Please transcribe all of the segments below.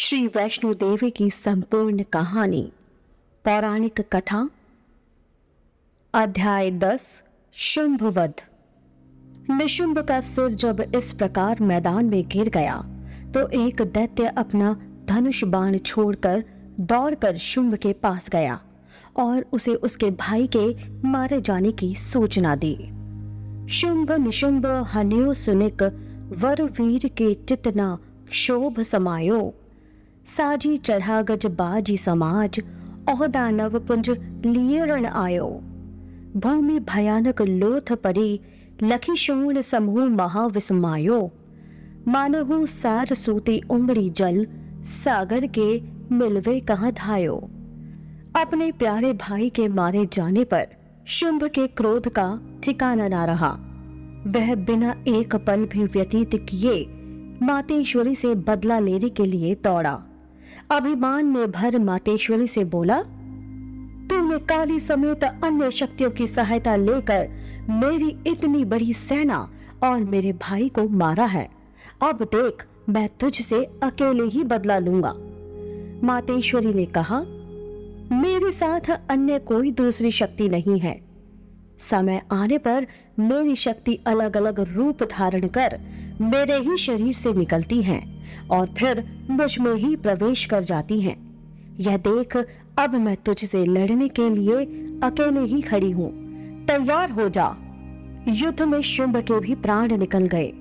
श्री वैष्णो देवी की संपूर्ण कहानी, पौराणिक कथा, अध्याय दस, शुंभवध। निशुंभ का सिर जब इस प्रकार मैदान में गिर गया तो एक दैत्य अपना धनुष बाण छोड़कर दौड़कर शुंभ के पास गया और उसे उसके भाई के मारे जाने की सूचना दी। शुंभ निशुंभ हन्यो सुनिक वर वीर के चितना क्षोभ समायो। साजी चढ़ा गज बाजी समाज ओहदा नव पुंज लियरण आयो। भूमि भयानक लोथ परी, लखी शूण समूह महाविस्मायो। मानहु सार सूती उमड़ी जल, सागर के मिलवे कहाँ धायो। अपने प्यारे भाई के मारे जाने पर शुंभ के क्रोध का ठिकाना ना रहा। वह बिना एक पल भी व्यतीत किए मातेश्वरी से बदला लेने के लिए दौड़ा। अभिमान में भर मातेश्वरी से बोला तूने काली समेत अन्य शक्तियों की सहायता लेकर मेरी इतनी बड़ी सेना और मेरे भाई को मारा है। अब देख, मैं तुझसे अकेले ही बदला लूँगा। मातेश्वरी ने कहा, मेरे साथ अन्य कोई दूसरी शक्ति नहीं है। समय आने पर मेरी शक्ति अलग अलग रूप धारण कर मेरे ही शरीर से निकलती हैं और फिर मुझमें ही प्रवेश कर जाती हैं। यह देख अब मैं तुझसे लड़ने के लिए अकेले ही खड़ी हूँ। तैयार हो जा। युद्ध में शुंभ के भी प्राण निकल गए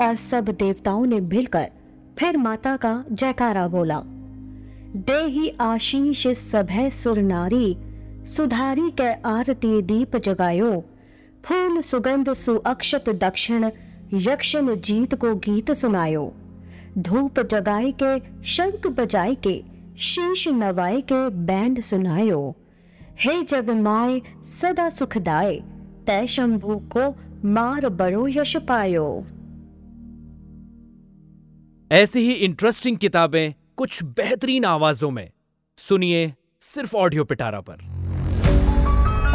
और सब देवताओं ने मिलकर फिर माता का जयकारा बोला। दे ही आशीष सभय सुर नारी सुधारी के आरती दीप जगायो। फूल सुगंध सुअक्षत दक्षिण यक्षण जीत को गीत सुनायो। धूप जगाए के, शंख बजाए के, शीश नवाए के बैंड सुनायो। हे जगमाए सदा सुखदाय तय शंभु को मार बड़ो यश पायो। ऐसी ही इंटरेस्टिंग किताबें कुछ बेहतरीन आवाजों में। सुनिए सिर्फ़ ऑडियो पिटारा पर।